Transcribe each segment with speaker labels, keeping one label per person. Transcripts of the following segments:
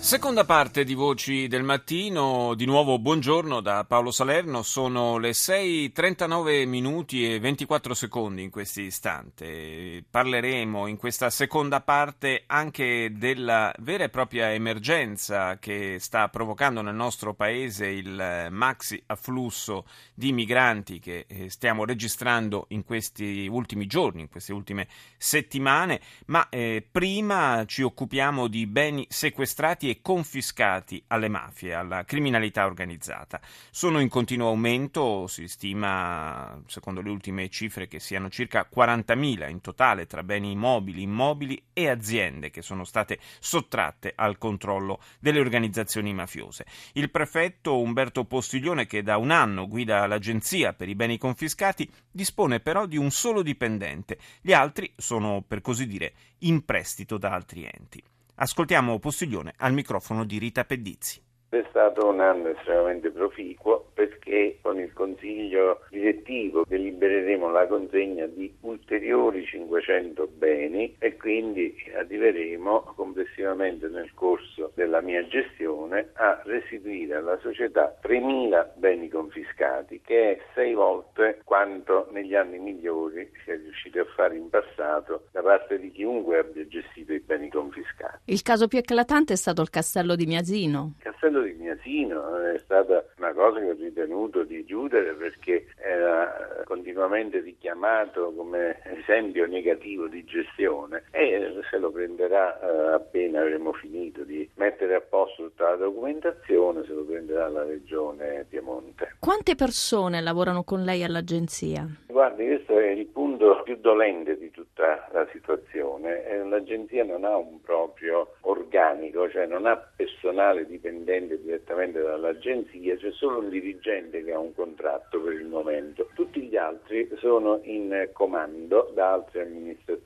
Speaker 1: Seconda parte di Voci del Mattino, di nuovo buongiorno da Paolo Salerno, sono le 6.39 minuti e 24 secondi in questo istante. Parleremo in questa seconda parte anche della vera e propria emergenza che sta provocando nel nostro paese il maxi afflusso di migranti che eh, stiamo registrando in questi ultimi giorni, in queste ultime settimane, ma eh, prima ci occupiamo di beni sequestrati e confiscati alle mafie, alla criminalità organizzata. Sono in continuo aumento, si stima, secondo le ultime cifre, che siano circa 40.000 in totale tra beni immobili, immobili e aziende che sono state sottratte al controllo delle organizzazioni mafiose. Il prefetto Umberto Postiglione, che da un anno guida l'Agenzia per i beni confiscati, dispone però di un solo dipendente. Gli altri sono, per così dire, in prestito da altri enti. Ascoltiamo Postiglione al microfono di Rita Pedizzi.
Speaker 2: È stato un anno estremamente proficuo perché con il consiglio direttivo delibereremo la consegna di ulteriori 500 beni e quindi arriveremo complessivamente nel corso della mia gestione a restituire alla società 3.000 beni confiscati che è sei volte quanto negli anni migliori si è riuscito a fare in passato da parte di chiunque abbia gestito i beni confiscati.
Speaker 3: Il caso più eclatante è stato il castello di Miasino.
Speaker 2: Castello di Miasino è stata una cosa che ho ritenuto di chiudere perché era continuamente richiamato come esempio negativo di gestione e se lo prenderà eh, appena avremo finito di mettere a posto tutta la documentazione, se lo prenderà la regione Piemonte.
Speaker 3: Quante persone lavorano con lei all'agenzia?
Speaker 2: Guardi, questo è il punto più dolente di tutta la situazione. Eh, l'agenzia non ha un proprio organico, cioè non ha personale dipendente direttamente dall'agenzia, c'è solo un dirigente che ha un contratto per il momento. Tutti altri sono in comando da altre amministrazioni.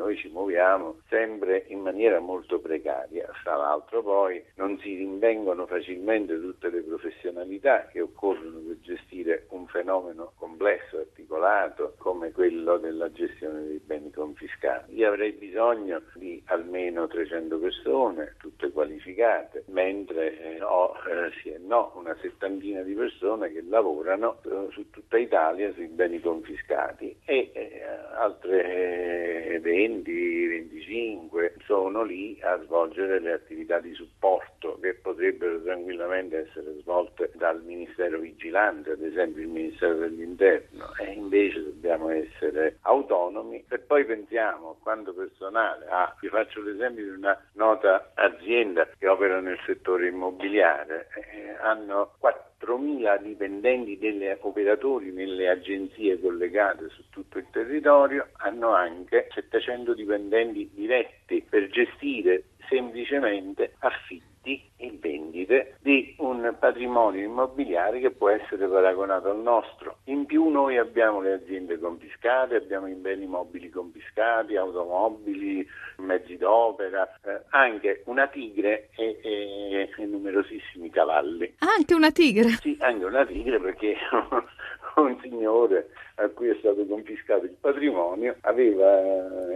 Speaker 2: Noi ci muoviamo sempre in maniera molto precaria. Tra l'altro poi non si rinvengono facilmente tutte le professionalità che occorrono per gestire un fenomeno complesso, articolato come quello della gestione dei beni confiscati. Io avrei bisogno di almeno 300 persone, tutte qualificate, mentre eh, ho eh, sì e no una settantina di persone che lavorano eh, su tutta Italia sui beni confiscati e eh, altre 20, 25 sono lì a svolgere le attività di supporto che potrebbero tranquillamente essere svolte dal Ministero Vigilante, ad esempio il Ministero dell'Interno, e invece dobbiamo essere autonomi e poi pensiamo a quanto personale ha. Vi faccio l'esempio di una nota azienda che opera nel settore immobiliare, eh, hanno 4.000 dipendenti delle operatori nelle agenzie collegate su tutto il territorio, hanno anche 700 dipendenti diretti per gestire semplicemente affitti e vendite di un patrimonio immobiliare che può essere paragonato al nostro. In più noi abbiamo le aziende confiscate, abbiamo i beni mobili confiscati, automobili, mezzi d'opera, eh, anche una tigre e, e, e numerosissimi cavalli.
Speaker 3: Anche una tigre?
Speaker 2: Sì, anche una tigre perché un signore a cui è stato confiscato il patrimonio aveva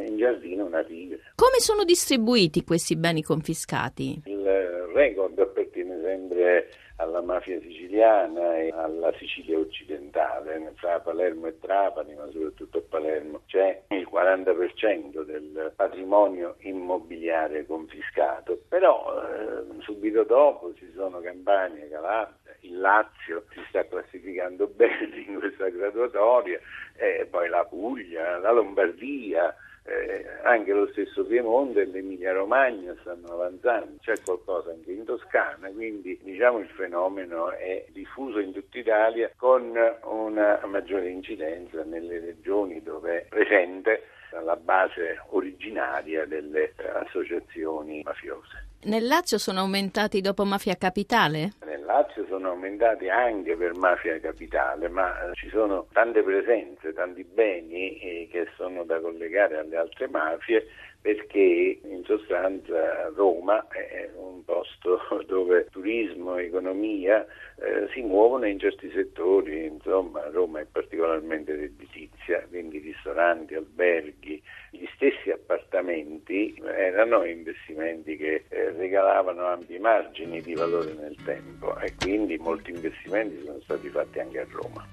Speaker 2: in giardino una tigre.
Speaker 3: Come sono distribuiti questi beni confiscati?
Speaker 2: Record appartiene sempre alla mafia siciliana e alla Sicilia occidentale, fra Palermo e Trapani, ma soprattutto a Palermo c'è il 40% del patrimonio immobiliare confiscato, però eh, subito dopo ci sono Campania, Calabria, il Lazio si sta classificando bene in questa graduatoria, e poi la Puglia, la Lombardia, eh, anche lo stesso Piemonte e l'Emilia Romagna stanno avanzando, c'è qualcosa anche in Toscana, quindi diciamo il fenomeno è diffuso in tutta Italia con una maggiore incidenza nelle regioni dove è presente la base originaria delle associazioni mafiose.
Speaker 3: Nel Lazio sono aumentati dopo Mafia Capitale?
Speaker 2: Sono aumentati anche per Mafia Capitale, ma eh, ci sono tante presenze, tanti beni eh, che sono da collegare alle altre mafie perché in sostanza Roma è un posto dove turismo, economia eh, si muovono in certi settori, insomma Roma è particolarmente redditizia, quindi ristoranti, alberghi, gli stessi appartamenti erano investimenti che eh, regalavano ampi margini di valore nel tempo e quindi molti investimenti sono stati fatti anche a Roma.